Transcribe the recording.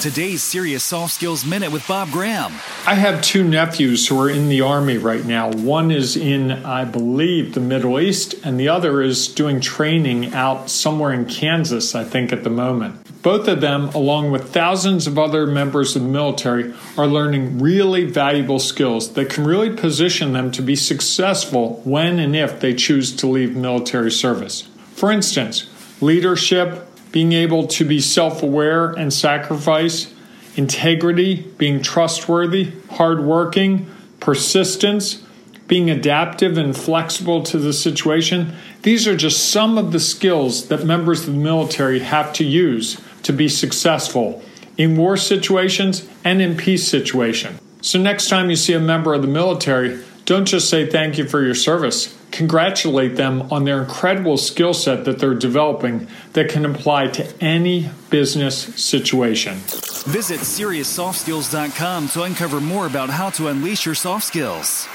Today's Serious Soft Skills Minute with Bob Graham. I have two nephews who are in the Army right now. One is in, I believe, the Middle East, and the other is doing training out somewhere in Kansas, I think, at the moment. Both of them, along with thousands of other members of the military, are learning really valuable skills that can really position them to be successful when and if they choose to leave military service. For instance, leadership, being able to be self aware and sacrifice, integrity, being trustworthy, hardworking, persistence, being adaptive and flexible to the situation. These are just some of the skills that members of the military have to use to be successful in war situations and in peace situations. So, next time you see a member of the military, don't just say thank you for your service congratulate them on their incredible skill set that they're developing that can apply to any business situation. Visit SeriousSoftSkills.com to uncover more about how to unleash your soft skills.